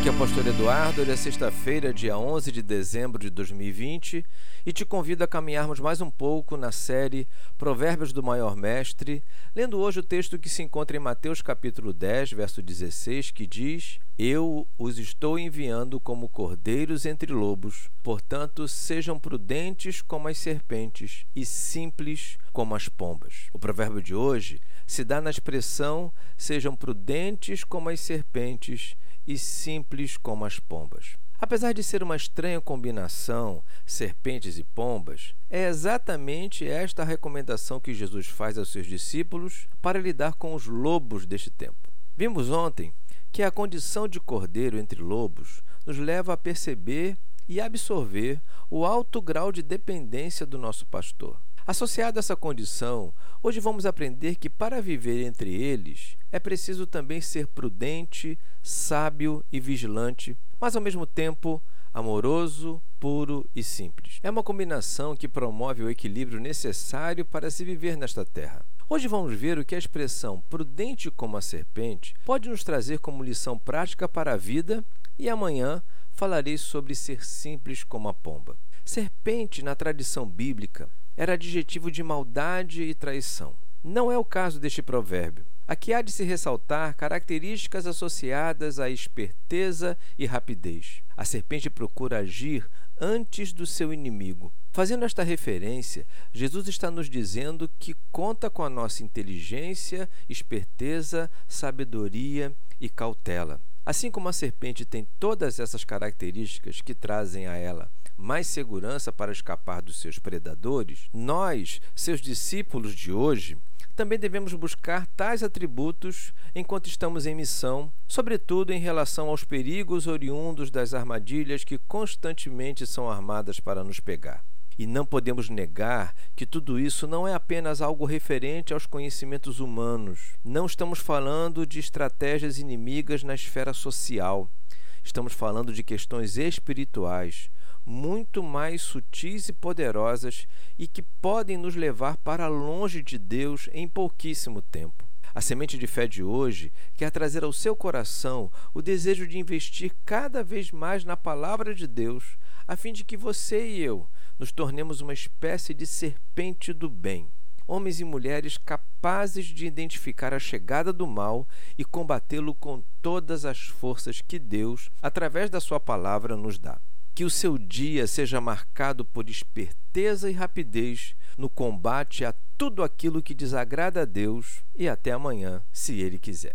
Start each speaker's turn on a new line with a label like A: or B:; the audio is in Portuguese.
A: Aqui é o Pastor Eduardo, hoje é sexta-feira, dia 11 de dezembro de 2020, e te convido a caminharmos mais um pouco na série Provérbios do Maior Mestre, lendo hoje o texto que se encontra em Mateus capítulo 10, verso 16, que diz: Eu os estou enviando como cordeiros entre lobos, portanto, sejam prudentes como as serpentes e simples como as pombas. O provérbio de hoje se dá na expressão sejam prudentes como as serpentes e simples como as pombas. Apesar de ser uma estranha combinação, serpentes e pombas, é exatamente esta a recomendação que Jesus faz aos seus discípulos para lidar com os lobos deste tempo. Vimos ontem que a condição de cordeiro entre lobos nos leva a perceber e absorver o alto grau de dependência do nosso pastor. Associado a essa condição, hoje vamos aprender que para viver entre eles é preciso também ser prudente, sábio e vigilante, mas ao mesmo tempo amoroso, puro e simples. É uma combinação que promove o equilíbrio necessário para se viver nesta terra. Hoje vamos ver o que a expressão prudente como a serpente pode nos trazer como lição prática para a vida e amanhã falarei sobre ser simples como a pomba. Serpente, na tradição bíblica, era adjetivo de maldade e traição. Não é o caso deste provérbio. Aqui há de se ressaltar características associadas à esperteza e rapidez. A serpente procura agir antes do seu inimigo. Fazendo esta referência, Jesus está nos dizendo que conta com a nossa inteligência, esperteza, sabedoria e cautela. Assim como a serpente tem todas essas características que trazem a ela mais segurança para escapar dos seus predadores, nós, seus discípulos de hoje, também devemos buscar tais atributos enquanto estamos em missão, sobretudo em relação aos perigos oriundos das armadilhas que constantemente são armadas para nos pegar. E não podemos negar que tudo isso não é apenas algo referente aos conhecimentos humanos. Não estamos falando de estratégias inimigas na esfera social. Estamos falando de questões espirituais, muito mais sutis e poderosas e que podem nos levar para longe de Deus em pouquíssimo tempo. A semente de fé de hoje quer trazer ao seu coração o desejo de investir cada vez mais na palavra de Deus, a fim de que você e eu nos tornemos uma espécie de serpente do bem, homens e mulheres capazes de identificar a chegada do mal e combatê-lo com todas as forças que Deus, através da sua palavra, nos dá. Que o seu dia seja marcado por esperteza e rapidez no combate a tudo aquilo que desagrada a Deus e até amanhã, se Ele quiser.